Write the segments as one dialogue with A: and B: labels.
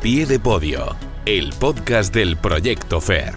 A: pie de podio, el podcast del Proyecto FER.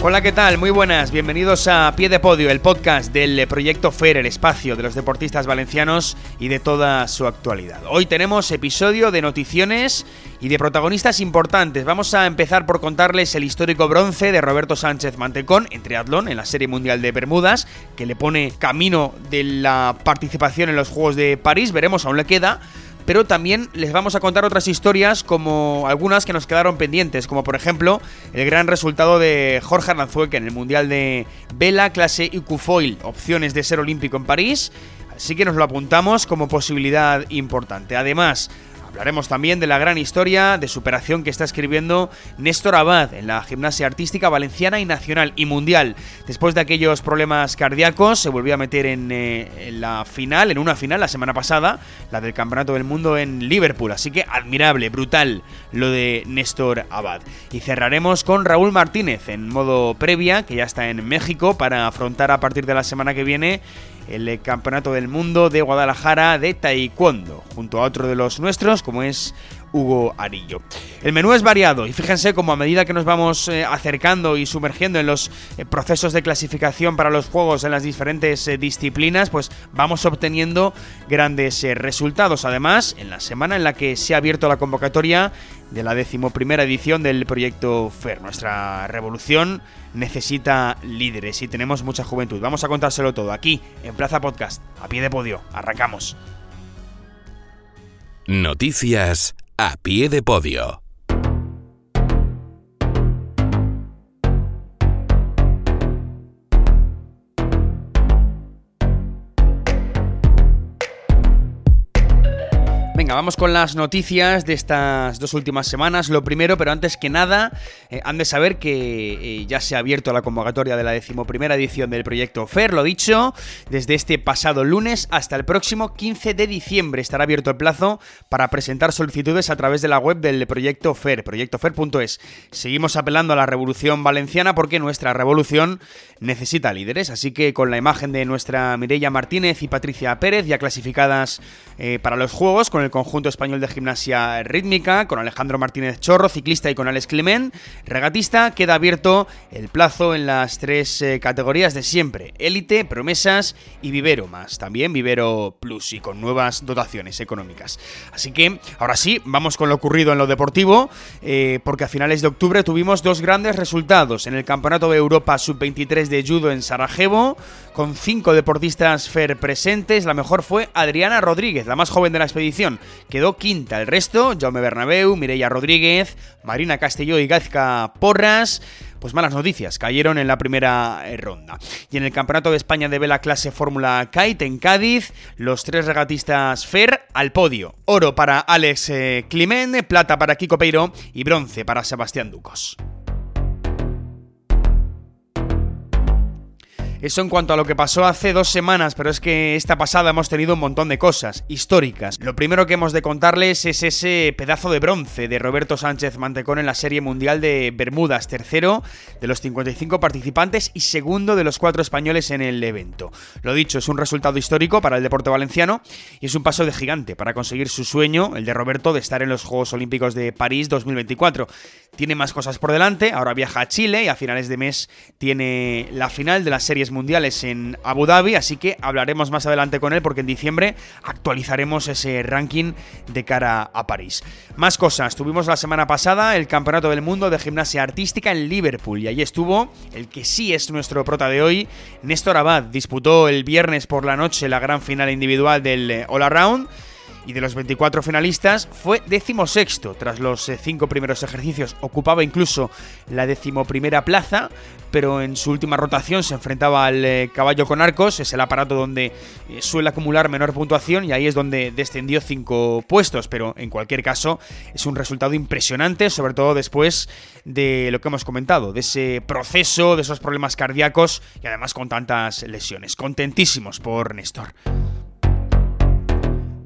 B: Hola, ¿qué tal? Muy buenas, bienvenidos a Pie de Podio, el podcast del Proyecto FER, el espacio de los deportistas valencianos y de toda su actualidad. Hoy tenemos episodio de noticiones y de protagonistas importantes. Vamos a empezar por contarles el histórico bronce de Roberto Sánchez Mantecón en triatlón en la Serie Mundial de Bermudas, que le pone camino de la participación en los Juegos de París. Veremos, aún le queda pero también les vamos a contar otras historias como algunas que nos quedaron pendientes, como por ejemplo el gran resultado de Jorge Aranzueque en el Mundial de Vela clase IQ Foil, opciones de ser olímpico en París, así que nos lo apuntamos como posibilidad importante. Además, Hablaremos también de la gran historia de superación que está escribiendo Néstor Abad en la gimnasia artística valenciana y nacional y mundial. Después de aquellos problemas cardíacos, se volvió a meter en, eh, en, la final, en una final la semana pasada, la del Campeonato del Mundo en Liverpool. Así que admirable, brutal lo de Néstor Abad. Y cerraremos con Raúl Martínez en modo previa, que ya está en México, para afrontar a partir de la semana que viene el Campeonato del Mundo de Guadalajara de Taekwondo, junto a otro de los nuestros, como es Hugo Arillo. El menú es variado y fíjense cómo a medida que nos vamos eh, acercando y sumergiendo en los eh, procesos de clasificación para los juegos en las diferentes eh, disciplinas, pues vamos obteniendo grandes resultados. Además, en la semana en la que se ha abierto la convocatoria de la decimoprimera edición del proyecto FER, nuestra revolución necesita líderes y tenemos mucha juventud. Vamos a contárselo todo aquí, en Plaza Podcast, a pie de podio. Arrancamos.
A: Noticias a pie de podio.
B: Venga, vamos con las noticias de estas dos últimas semanas. Lo primero, pero antes que nada, eh, han de saber que eh, ya se ha abierto la convocatoria de la decimoprimera edición del proyecto FER, lo dicho, desde este pasado lunes hasta el próximo 15 de diciembre estará abierto el plazo para presentar solicitudes a través de la web del proyecto FER, proyectofer.es. Seguimos apelando a la revolución valenciana porque nuestra revolución necesita líderes, así que con la imagen de nuestra Mireia Martínez y Patricia Pérez ya clasificadas eh, para los Juegos, con el conjunto español de gimnasia rítmica, con Alejandro Martínez Chorro, ciclista, y con Alex Clement, regatista, queda abierto el plazo en las tres eh, categorías de siempre, élite, promesas y vivero más, también vivero plus y con nuevas dotaciones económicas. Así que ahora sí, vamos con lo ocurrido en lo deportivo, eh, porque a finales de octubre tuvimos dos grandes resultados en el Campeonato de Europa Sub-23 de judo en Sarajevo, con cinco deportistas FER presentes. La mejor fue Adriana Rodríguez, la más joven de la expedición. Quedó quinta. El resto, Jaume Bernabeu, Mireia Rodríguez, Marina Castelló y Gazca Porras pues malas noticias, cayeron en la primera eh, ronda. Y en el Campeonato de España de Vela Clase Fórmula Kite en Cádiz, los tres regatistas FER al podio. Oro para Alex eh, Climent, plata para Kiko Peiro y bronce para Sebastián Ducos. Eso en cuanto a lo que pasó hace dos semanas, pero es que esta pasada hemos tenido un montón de cosas históricas. Lo primero que hemos de contarles es ese pedazo de bronce de Roberto Sánchez Mantecón en la Serie Mundial de Bermudas, tercero de los 55 participantes y segundo de los cuatro españoles en el evento. Lo dicho, es un resultado histórico para el deporte valenciano y es un paso de gigante para conseguir su sueño, el de Roberto, de estar en los Juegos Olímpicos de París 2024. Tiene más cosas por delante, ahora viaja a Chile y a finales de mes tiene la final de las series mundiales en Abu Dhabi, así que hablaremos más adelante con él porque en diciembre actualizaremos ese ranking de cara a París. Más cosas, tuvimos la semana pasada el Campeonato del Mundo de Gimnasia Artística en Liverpool y allí estuvo el que sí es nuestro prota de hoy, Néstor Abad, disputó el viernes por la noche la gran final individual del All Around y de los 24 finalistas fue decimosexto. Tras los eh, cinco primeros ejercicios ocupaba incluso la decimoprimera plaza, pero en su última rotación se enfrentaba al eh, caballo con arcos, es el aparato donde eh, suele acumular menor puntuación y ahí es donde descendió cinco puestos, pero en cualquier caso es un resultado impresionante, sobre todo después de lo que hemos comentado, de ese proceso, de esos problemas cardíacos y además con tantas lesiones. Contentísimos por Néstor.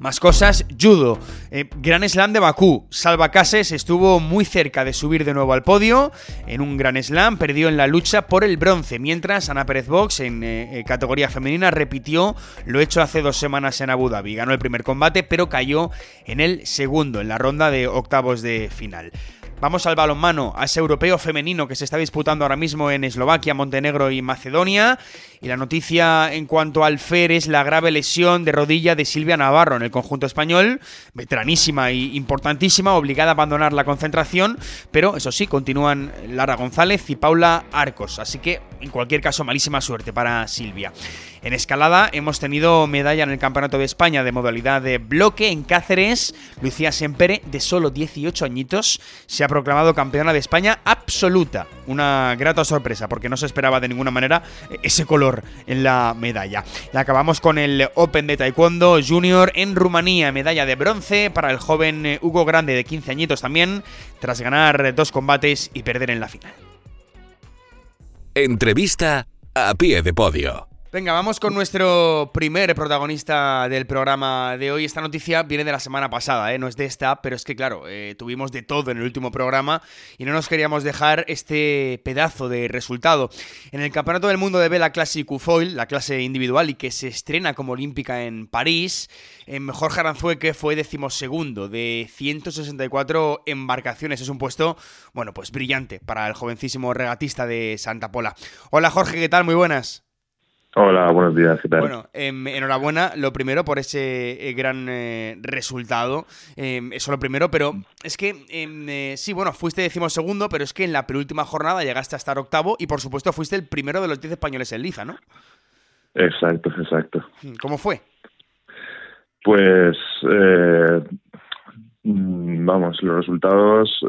B: Más cosas, judo. Eh, gran slam de Bakú. Salva Cases estuvo muy cerca de subir de nuevo al podio. En un gran slam perdió en la lucha por el bronce, mientras Ana Pérez Box en eh, eh, categoría femenina repitió lo hecho hace dos semanas en Abu Dhabi. Ganó el primer combate, pero cayó en el segundo, en la ronda de octavos de final. Vamos al balonmano, a ese europeo femenino que se está disputando ahora mismo en Eslovaquia, Montenegro y Macedonia. Y la noticia en cuanto al FER es la grave lesión de rodilla de Silvia Navarro en el conjunto español, veteranísima e importantísima, obligada a abandonar la concentración, pero eso sí, continúan Lara González y Paula Arcos. Así que, en cualquier caso, malísima suerte para Silvia. En escalada hemos tenido medalla en el Campeonato de España de modalidad de bloque en Cáceres. Lucía Sempere, de solo 18 añitos, se ha proclamado campeona de España absoluta. Una grata sorpresa, porque no se esperaba de ninguna manera ese color en la medalla. Acabamos con el Open de Taekwondo Junior en Rumanía, medalla de bronce para el joven Hugo Grande de 15 añitos también, tras ganar dos combates y perder en la final.
A: Entrevista a pie de podio.
B: Venga, vamos con nuestro primer protagonista del programa de hoy. Esta noticia viene de la semana pasada, ¿eh? no es de esta, pero es que claro, eh, tuvimos de todo en el último programa y no nos queríamos dejar este pedazo de resultado. En el Campeonato del Mundo de Vela Classic Foil, la clase individual y que se estrena como olímpica en París, en Jorge Aranzueque fue decimosegundo de 164 embarcaciones. Es un puesto, bueno, pues brillante para el jovencísimo regatista de Santa Pola. Hola Jorge, ¿qué tal? Muy buenas.
C: Hola, buenos días, ¿qué tal?
B: Bueno, em, enhorabuena, lo primero por ese eh, gran eh, resultado, em, eso lo primero, pero es que em, eh, sí, bueno, fuiste decimosegundo, pero es que en la penúltima jornada llegaste a estar octavo y por supuesto fuiste el primero de los diez españoles en Liza, ¿no?
C: Exacto, exacto.
B: ¿Cómo fue?
C: Pues, mm, vamos, los resultados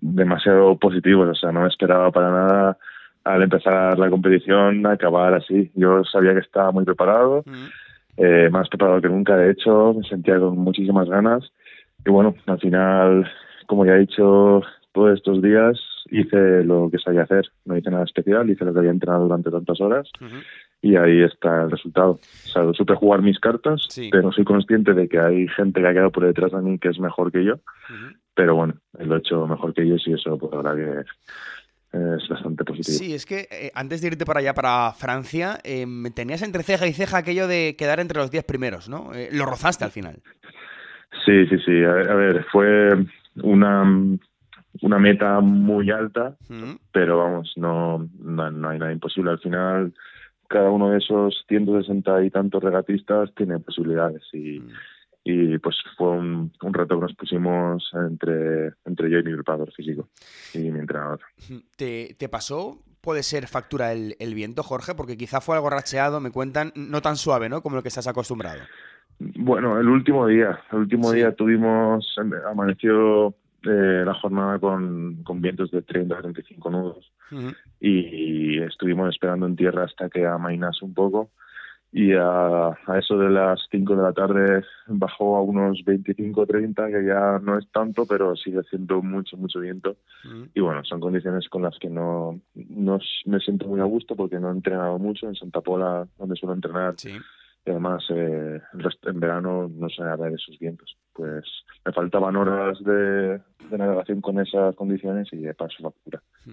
C: demasiado positivos, o sea, no me esperaba para nada al empezar la competición acabar así. Yo sabía que estaba muy preparado, eh, más preparado que nunca, de hecho, me sentía con muchísimas ganas. Y bueno, al final, como ya he dicho todos estos días, hice lo que sabía hacer. No hice nada especial, hice lo que había entrenado durante tantas horas. Y ahí está el resultado. O sea, supe jugar mis cartas, pero soy consciente de que hay gente que ha quedado por detrás de mí que es mejor que yo. Pero bueno, lo he hecho mejor que ellos y eso, pues verdad que es bastante positivo.
B: Sí, es que eh, antes de irte para allá, para Francia, eh, tenías entre ceja y ceja aquello de quedar entre los 10 primeros, ¿no? Eh, lo rozaste al final.
C: Sí, sí, sí. A, ver, fue una, una meta muy alta, pero vamos, no, no, hay nada imposible. Al final, cada uno de esos 160 y tantos regatistas tiene posibilidades y... Mm y pues fue un, reto que nos pusimos entre, entre yo y mi preparador físico y mi entrenador.
B: ¿Te, te pasó? Puede ser factura el, el, viento, Jorge, porque quizá fue algo racheado, me cuentan, no tan suave, ¿no? Como lo que estás acostumbrado.
C: Bueno, el último día, el último día tuvimos, amaneció eh, la jornada con, con, vientos de 30 a 35 nudos y, estuvimos esperando en tierra hasta que amainase un poco y a, a, eso de las 5 de la tarde bajó a unos 25 30 que ya no es tanto pero sigue siendo mucho mucho viento. Mm. y bueno son condiciones con las que no, no me siento muy a gusto porque no he entrenado mucho. En Santa Pola donde suelo entrenar y además eh, en verano no sé ver esos vientos. Pues me faltaban horas de, de navegación con esas condiciones y de paso factura. Mm.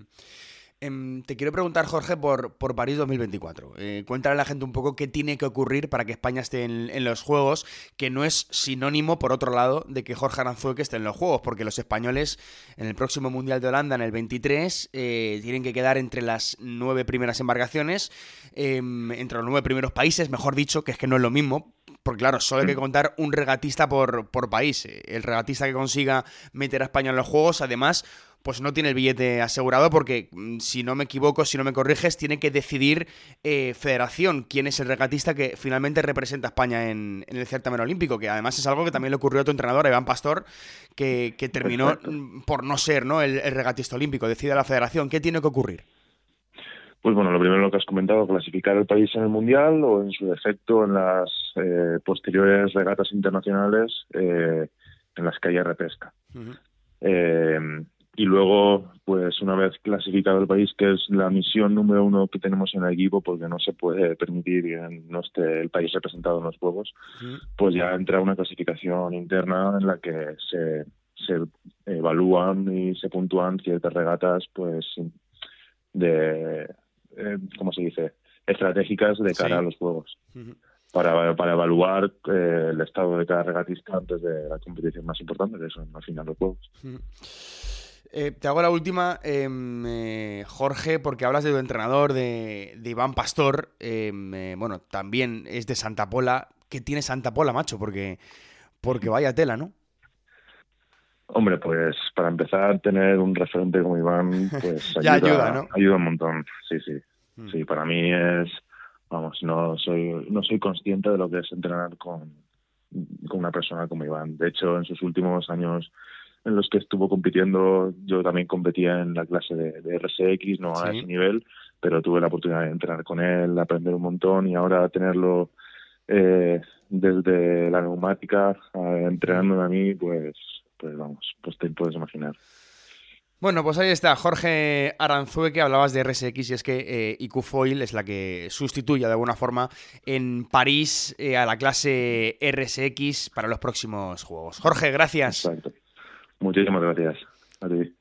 B: Em, te quiero preguntar, Jorge, por, por París 2024. Eh, cuéntale a la gente un poco qué tiene que ocurrir para que España esté en, los Juegos, que no es sinónimo, por otro lado, de que Jorge Aranzueque esté en los Juegos, porque los españoles en el próximo Mundial de Holanda, en el 23, eh, tienen que quedar entre las nueve primeras embarcaciones, em, entre los nueve primeros países, mejor dicho, que es que no es lo mismo, porque claro, solo hay que contar un regatista por, por país. El regatista que consiga meter a España en los Juegos, además, pues no tiene el billete asegurado porque, mm, si no me equivoco, si no me corriges, tiene que decidir eh, Federación quién es el regatista que finalmente representa a España en, el certamen olímpico, que además es algo que también le ocurrió a tu entrenador, Iván Pastor, que, terminó mm, por no ser ¿no? El, regatista olímpico. Decide la Federación, ¿qué tiene que ocurrir?
C: Pues bueno, lo primero lo que has comentado, clasificar el país en el Mundial o en su defecto en las eh, posteriores regatas internacionales eh, en las que haya repesca y luego, pues una vez clasificado el país, que es la misión número uno que tenemos en el equipo, porque no se puede permitir que no esté el país representado en los Juegos, pues ya entra una clasificación interna en la que se, se evalúan y se puntúan ciertas regatas, pues de, eh, ¿cómo se dice?, estratégicas de cara a los Juegos. Para, para, evaluar eh, el estado de cada regatista antes de la competición más importante, que son al final los Juegos.
B: Eh, te hago la última, em, eh, Jorge, porque hablas de tu entrenador, de, Iván Pastor. Em, eh, bueno, también es de Santa Pola. ¿Qué tiene Santa Pola, macho? Porque, porque vaya tela, ¿no?
C: Hombre, pues para empezar, tener un referente como Iván, pues
B: ayuda, ayuda, ¿no?
C: ayuda un montón. Sí, sí.
B: Mm.
C: Sí, para mí es, vamos, no soy, no soy consciente de lo que es entrenar con, con una persona como Iván. De hecho, en sus últimos años en los que estuvo compitiendo. Yo también competía en la clase de, RSX, no a ese nivel, pero tuve la oportunidad de entrenar con él, aprender un montón y ahora tenerlo eh, desde la neumática entrenándome a mí, pues, pues vamos, pues te puedes imaginar.
B: Bueno, pues ahí está, Jorge Aranzue, que hablabas de RSX, y es que eh, Foil es la que sustituye de alguna forma en París eh, a la clase RSX para los próximos juegos. Jorge, gracias.
C: Exacto. Muchísimas gracias a ti.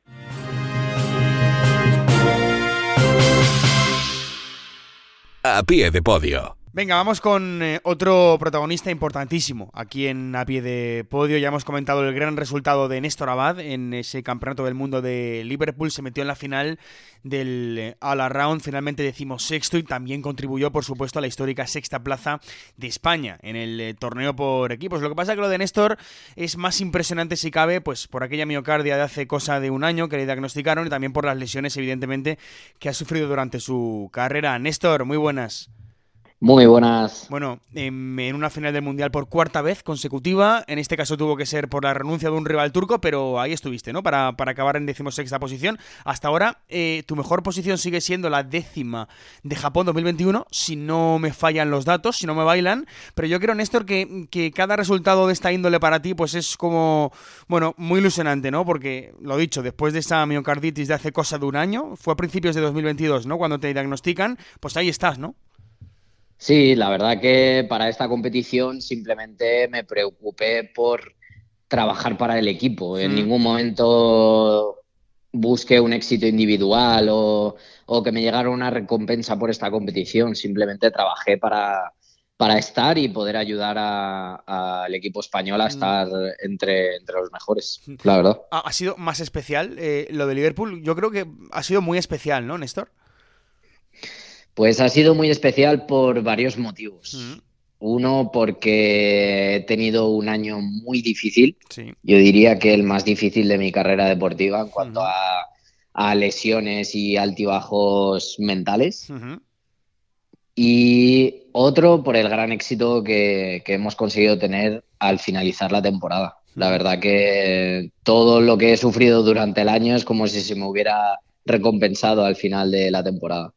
A: A pie de podio.
B: Venga, vamos con eh, otro protagonista importantísimo aquí en A Pie de Podio. Ya hemos comentado el gran resultado de Néstor Abad en ese campeonato del mundo de Liverpool. Se metió en la final del eh, All Around, finalmente decimos sexto y también contribuyó, por supuesto, a la histórica sexta plaza de España en el eh, torneo por equipos. Lo que pasa es que lo de Néstor es más impresionante si cabe, pues por aquella miocardia de hace cosa de un año que le diagnosticaron y también por las lesiones, evidentemente, que ha sufrido durante su carrera. Néstor, muy buenas.
D: Muy buenas.
B: Bueno, en, una final del Mundial por cuarta vez consecutiva, en este caso tuvo que ser por la renuncia de un rival turco, pero ahí estuviste, ¿no? Para, para acabar en decimosexta posición. Hasta ahora, eh, tu mejor posición sigue siendo la décima de Japón 2021, si no me fallan los datos, si no me bailan. Pero yo creo, Néstor, que, que cada resultado de esta índole para ti, pues es como, bueno, muy ilusionante, ¿no? Porque, lo dicho, después de esa miocarditis de hace cosa de un año, fue a principios de 2022, ¿no? Cuando te diagnostican, pues ahí estás, ¿no?
D: Sí, la verdad que para esta competición simplemente me preocupé por trabajar para el equipo. En mm. ningún momento busqué un éxito individual o, que me llegara una recompensa por esta competición. Simplemente trabajé para, para estar y poder ayudar al equipo español a mm. estar entre, entre los mejores, mm. la verdad.
B: ¿Ha, sido más especial eh, lo de Liverpool? Yo creo que ha sido muy especial, ¿no, Néstor?
D: Pues ha sido muy especial por varios motivos. Uno, porque he tenido un año muy difícil. Yo diría que el más difícil de mi carrera deportiva en cuanto a, lesiones y altibajos mentales. Y otro, por el gran éxito que, que, hemos conseguido tener al finalizar la temporada. La verdad que todo lo que he sufrido durante el año es como si se me hubiera recompensado al final de la temporada.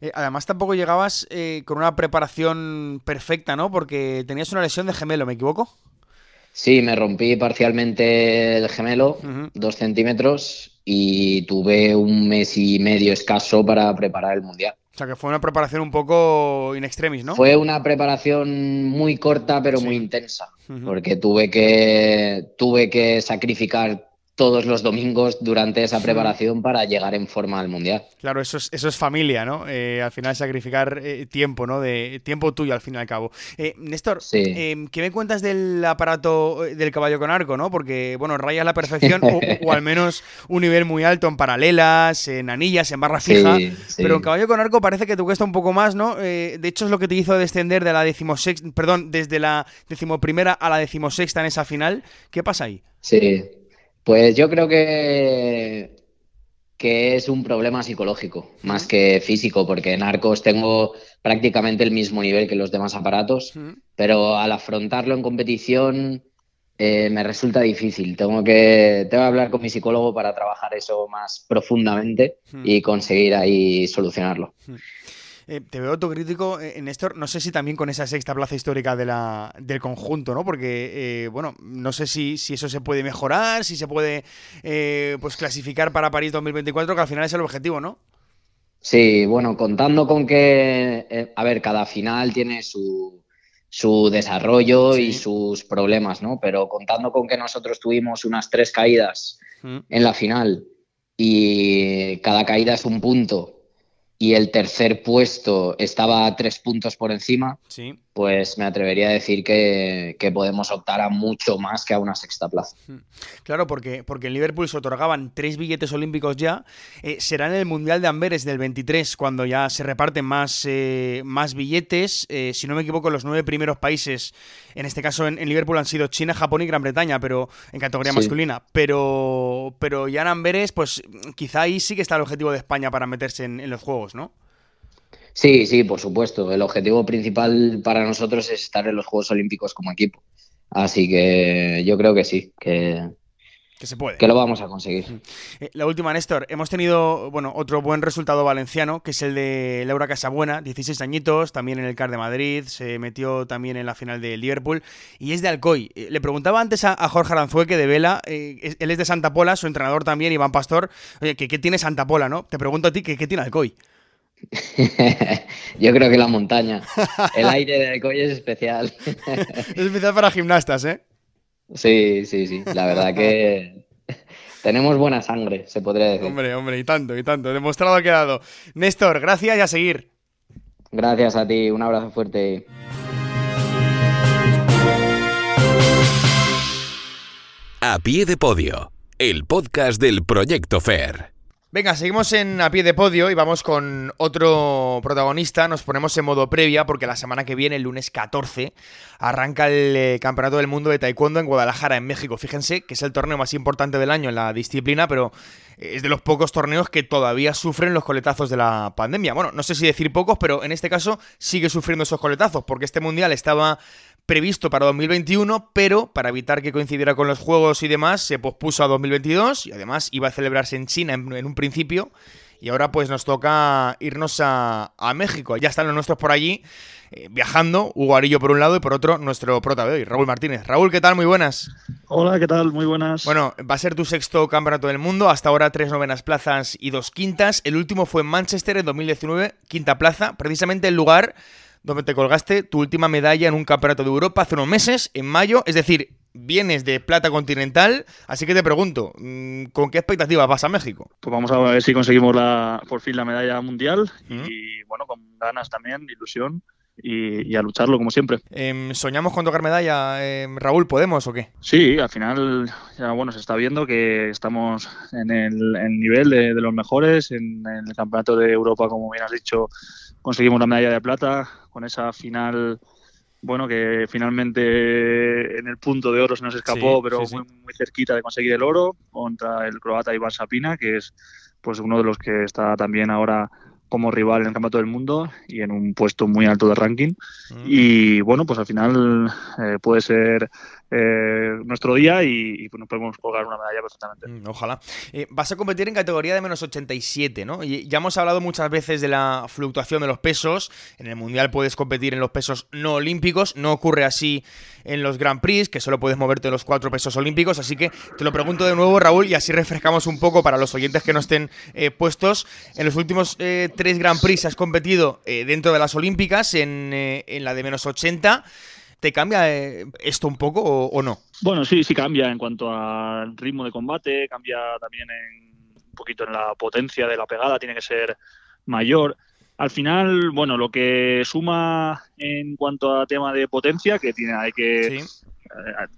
B: Eh, además, tampoco llegabas eh, con una preparación perfecta, ¿no? Porque tenías una lesión de gemelo, ¿me equivoco?
D: Sí, me rompí parcialmente el gemelo, dos centímetros, y tuve un mes y medio escaso para preparar el mundial.
B: O sea, que fue una preparación un poco in extremis, ¿no?
D: Fue una preparación muy corta, pero muy intensa, porque tuve que, tuve que sacrificar todos los domingos durante esa preparación para llegar en forma al Mundial.
B: Claro, eso es, eso es familia, ¿no? Eh, al final sacrificar eh, tiempo, ¿no? De tiempo tuyo al fin y al cabo. Eh, Néstor, ¿qué me cuentas del aparato del caballo con arco, no? Porque, bueno, raya la perfección o, al menos un nivel muy alto en paralelas, en anillas, en barra fija, pero en caballo con arco parece que te cuesta un poco más, ¿no? de hecho es lo que te hizo descender de la decimosexta, perdón, desde la decimoprimera a la decimosexta en esa final. ¿Qué pasa ahí?
D: Sí, pues yo creo que, que es un problema psicológico más que físico, porque en arcos tengo prácticamente el mismo nivel que los demás aparatos, pero al afrontarlo en competición eh, me resulta difícil. Tengo que, tengo que hablar con mi psicólogo para trabajar eso más profundamente y conseguir ahí solucionarlo.
B: Eh, te veo autocrítico, eh, Néstor, no sé si también con esa sexta plaza histórica de la, del conjunto, ¿no? Porque, bueno, no sé si, si, eso se puede mejorar, si se puede pues clasificar para París 2024, que al final es el objetivo, ¿no?
D: Sí, bueno, contando con que, a ver, cada final tiene su, su desarrollo y sus problemas, ¿no? Pero contando con que nosotros tuvimos unas tres caídas mm. en la final y cada caída es un punto y el tercer puesto estaba a tres puntos por encima, sí. Pues me atrevería a decir que, podemos optar a mucho más que a una sexta plaza. Hmm.
B: Claro, porque, porque en Liverpool se otorgaban tres billetes olímpicos ya. Eh, será en el Mundial de Amberes del 23 cuando ya se reparten más, eh, más billetes. Eh, si no me equivoco, los nueve primeros países, en este caso en, Liverpool, han sido China, Japón y Gran Bretaña, pero en categoría masculina. Pero, pero ya en Amberes, pues quizá ahí sí que está el objetivo de España para meterse en los Juegos. ¿no?
D: Sí, sí, por supuesto. El objetivo principal para nosotros es estar en los Juegos Olímpicos como equipo. Así que yo creo que sí, que,
B: que se puede.
D: Que lo vamos a conseguir.
B: Eh, la última, Néstor. Hemos tenido, bueno, otro buen resultado valenciano, que es el de Laura Casabuena, 16 añitos, también en el CAR de Madrid, se metió también en la final de Liverpool, y es de Alcoy. Eh, le preguntaba antes a, Jorge Aranzueque de Vela, eh, él es de Santa Pola, su entrenador también, Iván Pastor, oye, ¿qué, tiene Santa Pola, no? Te pregunto a ti, ¿qué, qué tiene Alcoy?
D: Yo creo que la montaña. El aire de Alcoy es especial.
B: es especial para gimnastas, ¿eh?
D: Sí, sí, sí. La verdad que tenemos buena sangre, se podría decir.
B: Hombre, hombre, y tanto, y tanto. Demostrado ha quedado. Néstor, gracias y a seguir.
D: Gracias a ti, un abrazo fuerte.
A: A pie de podio, el podcast del Proyecto Fair.
B: Venga, seguimos en a pie de podio y vamos con otro protagonista. Nos ponemos en modo previa porque la semana que viene, el lunes 14, arranca el eh, Campeonato del Mundo de Taekwondo en Guadalajara, en México. Fíjense que es el torneo más importante del año en la disciplina, pero es de los pocos torneos que todavía sufren los coletazos de la pandemia. Bueno, no sé si decir pocos, pero en este caso sigue sufriendo esos coletazos porque este mundial estaba previsto para 2021, pero para evitar que coincidiera con los juegos y demás, se pospuso a 2022 y además iba a celebrarse en China en, un principio. Y ahora pues nos toca irnos a, México. Ya están los nuestros por allí eh, viajando. Hugo Arillo por un lado y por otro nuestro prota de hoy, Raúl Martínez. Raúl, ¿qué tal? Muy buenas.
E: Hola, ¿qué tal? Muy buenas.
B: Bueno, va a ser tu sexto campeonato del mundo. Hasta ahora tres novenas plazas y dos quintas. El último fue en Manchester en 2019, quinta plaza. Precisamente el lugar donde te colgaste tu última medalla en un campeonato de Europa hace unos meses, en mayo, es decir, vienes de plata continental, así que te pregunto, mm, ¿con qué expectativas vas a México?
E: Pues vamos a ver si conseguimos la, por fin la medalla mundial y bueno, con ganas también, ilusión. Y, a lucharlo como siempre.
B: Em, ¿Soñamos con tocar medalla, em, Raúl? ¿Podemos o qué?
E: Sí, al final ya bueno, se está viendo que estamos en el, nivel de, de, los mejores, en, el campeonato de Europa, como bien has dicho, conseguimos la medalla de plata con esa final, bueno, que finalmente en el punto de oro se nos escapó, pero Muy, muy cerquita de conseguir el oro contra el croata Iván Sapina, que es pues uno de los que está también ahora como rival en el Campeonato del Mundo y en un puesto muy alto de ranking. Mm. Y bueno, pues al final eh, puede ser eh, nuestro día y, pues nos podemos colgar una medalla perfectamente.
B: Mm, ojalá. Eh, vas a competir en categoría de menos 87, ¿no? Y ya hemos hablado muchas veces de la fluctuación de los pesos. En el Mundial puedes competir en los pesos no olímpicos. No ocurre así en los Grand Prix, que solo puedes moverte los cuatro pesos olímpicos. Así que te lo pregunto de nuevo, Raúl, y así refrescamos un poco para los oyentes que no estén eh, puestos. En los últimos tres Grand Prix has competido dentro de las olímpicas en, en la de menos 80. ¿Te cambia eh, esto un poco o, no?
E: Bueno, sí, sí cambia en cuanto al ritmo de combate, cambia también en, un poquito en la potencia de la pegada, tiene que ser mayor. Al final, bueno, lo que suma en cuanto a tema de potencia, que tiene, hay que eh,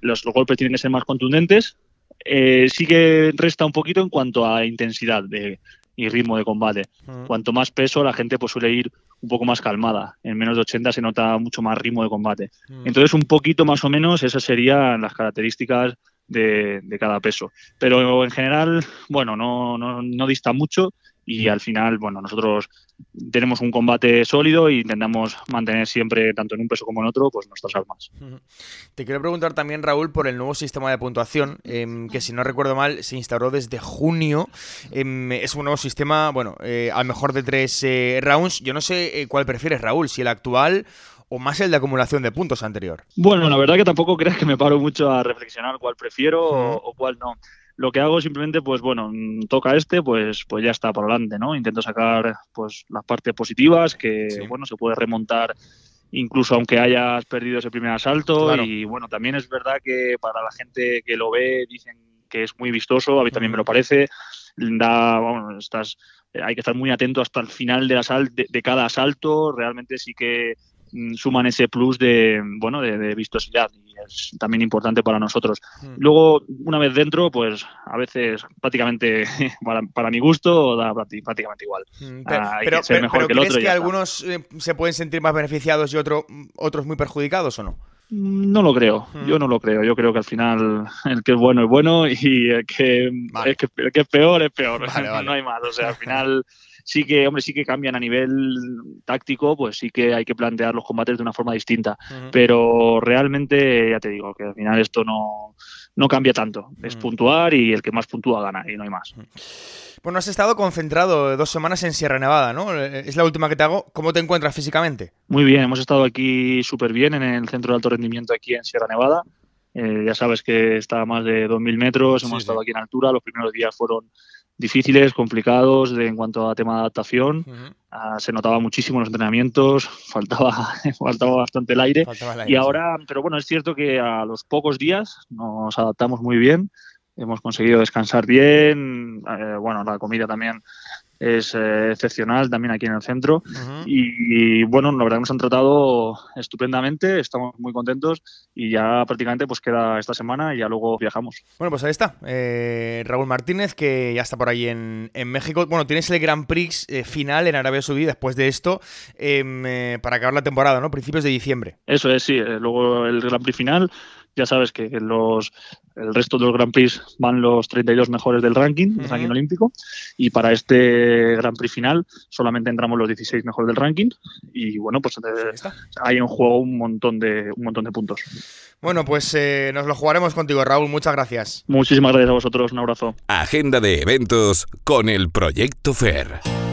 E: los, golpes tienen que ser más contundentes, eh, sí que resta un poquito en cuanto a intensidad de, y ritmo de combate. Cuanto más peso, la gente pues suele ir un poco más calmada. En menos de 80 se nota mucho más ritmo de combate. Entonces, un poquito más o menos, esas serían las características de, cada peso. Pero en general, bueno, no, no, no dista mucho y al final, bueno, nosotros tenemos un combate sólido e intentamos mantener siempre, tanto en un peso como en otro, pues nuestras armas.
B: Te quiero preguntar también, Raúl, por el nuevo sistema de puntuación, em, que si no recuerdo mal, se instauró desde junio. Em, es un nuevo sistema, bueno, eh, al mejor de tres eh, rounds. Yo no sé eh, cuál prefieres, Raúl, si el actual o más el de acumulación de puntos anterior.
E: Bueno, la verdad que tampoco creas que me paro mucho a reflexionar cuál prefiero o cuál no lo que hago simplemente, pues bueno, toca este, pues, pues ya está por adelante, ¿no? Intento sacar pues las partes positivas, que bueno, se puede remontar incluso aunque hayas perdido ese primer asalto. Y bueno, también es verdad que para la gente que lo ve dicen que es muy vistoso, a mí también me lo parece. Da, bueno, estás, hay que estar muy atento hasta el final de, asal de cada asalto. Realmente sí que Mm, suman ese plus de bueno de, vistosidad y es también importante para nosotros. Hmm. Luego, una vez dentro, pues a veces prácticamente para, mi gusto da prácticamente igual.
B: Hmm, ah, pero, mejor que el ¿crees que algunos eh, se pueden sentir más beneficiados y otro, otros muy perjudicados o no?
E: Mm, no lo creo, yo no lo creo. Yo creo que al final el que es bueno es bueno y el que, que, es peor es peor. no hay más. O sea, al final sí que, hombre, sí que cambian a nivel táctico, pues sí que hay que plantear los combates de una forma distinta. Pero realmente, ya te digo, que al final esto no, no cambia tanto. Es puntuar y el que más puntúa gana y no hay más.
B: Bueno, has estado concentrado dos semanas en Sierra Nevada, ¿no? Es la última que te hago. ¿Cómo te encuentras físicamente?
E: Muy bien, hemos estado aquí súper bien en el centro de alto rendimiento aquí en Sierra Nevada. Eh, ya sabes que está a más de 2.000 metros, hemos estado aquí en altura. Los primeros días fueron difíciles, complicados de, en cuanto a tema de adaptación. Ah, se notaba muchísimo en los entrenamientos, faltaba, faltaba bastante el aire. y ahora, pero bueno, es cierto que a los pocos días nos adaptamos muy bien, hemos conseguido descansar bien, eh, bueno, la comida también es eh, excepcional también aquí en el centro. y, bueno, la verdad que nos han tratado estupendamente, estamos muy contentos y ya prácticamente pues queda esta semana y ya luego viajamos.
B: Bueno, pues ahí está, eh, Raúl Martínez, que ya está por ahí en, México. Bueno, tienes el Grand Prix eh, final en Arabia Saudí después de esto em, para acabar la temporada, ¿no? Principios de diciembre.
E: Eso es, sí. luego el Grand Prix final ya sabes que los, el resto de los Grand Prix van los 32 mejores del ranking, del ranking olímpico, y para este Grand Prix final solamente entramos los 16 mejores del ranking, y bueno, pues eh, hay en juego un montón de, un montón de puntos.
B: Bueno, pues eh, nos lo jugaremos contigo, Raúl. Muchas gracias.
E: Muchísimas gracias a vosotros. Un abrazo.
A: Agenda de eventos con el Proyecto FAIR.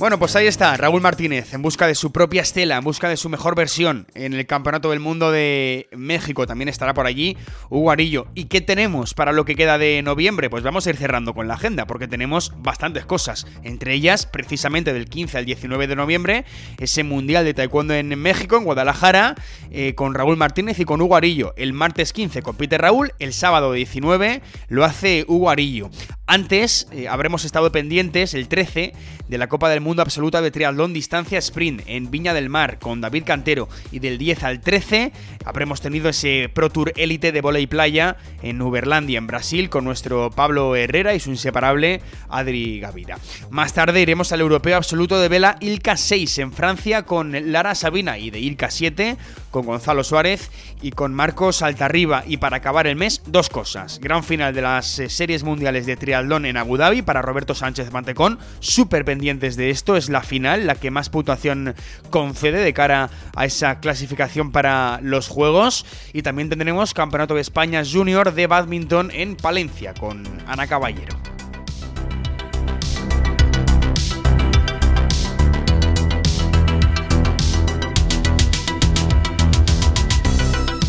B: Bueno, pues ahí está, Raúl Martínez, en busca de su propia estela, en busca de su mejor versión en el Campeonato del Mundo de México. También estará por allí Hugo Arillo. ¿Y qué tenemos para lo que queda de noviembre? Pues vamos a ir cerrando con la agenda, porque tenemos bastantes cosas. Entre ellas, precisamente del 15 al 19 de noviembre, ese Mundial de Taekwondo en México, en Guadalajara, eh, con Raúl Martínez y con Hugo Arillo. El martes 15 compite Raúl, el sábado 19 lo hace Hugo Arillo. Antes eh, habremos estado pendientes el 13 de la Copa del Mundo Absoluta de Triatlón Distancia Sprint en Viña del Mar con David Cantero y del 10 al 13 habremos tenido ese Pro Tour Élite de y playa en Uberlandia en Brasil con nuestro Pablo Herrera y su inseparable Adri Gavira. Más tarde iremos al Europeo Absoluto de Vela Ilka 6 en Francia con Lara Sabina y de Ilka 7 con Gonzalo Suárez y con Marcos Altarriba y para acabar el mes dos cosas. Gran final de las eh, series mundiales de triatlón en Abu Dhabi para Roberto Sánchez Mantecón. Súper pendientes de esto, es la final, la que más puntuación concede de cara a esa clasificación para los Juegos. Y también tendremos Campeonato de España Junior de Badminton en Palencia con Ana Caballero.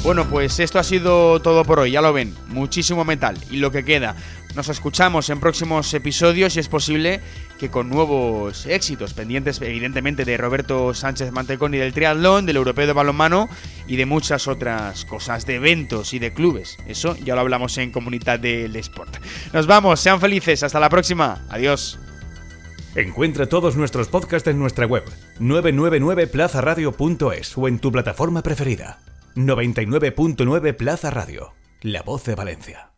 B: Bueno, pues esto ha sido todo por hoy, ya lo ven, muchísimo metal y lo que queda. Nos escuchamos en próximos episodios y es posible que con nuevos éxitos, pendientes evidentemente de Roberto Sánchez Mantecón y del triatlón, del europeo de balonmano y de muchas otras cosas, de eventos y de clubes. Eso ya lo hablamos en Comunidad del Sport. Nos vamos, sean felices, hasta la próxima. Adiós.
A: Encuentra todos nuestros podcasts en nuestra web 999plazaradio.es o en tu plataforma preferida. 99.9 Plaza Radio, la voz de Valencia.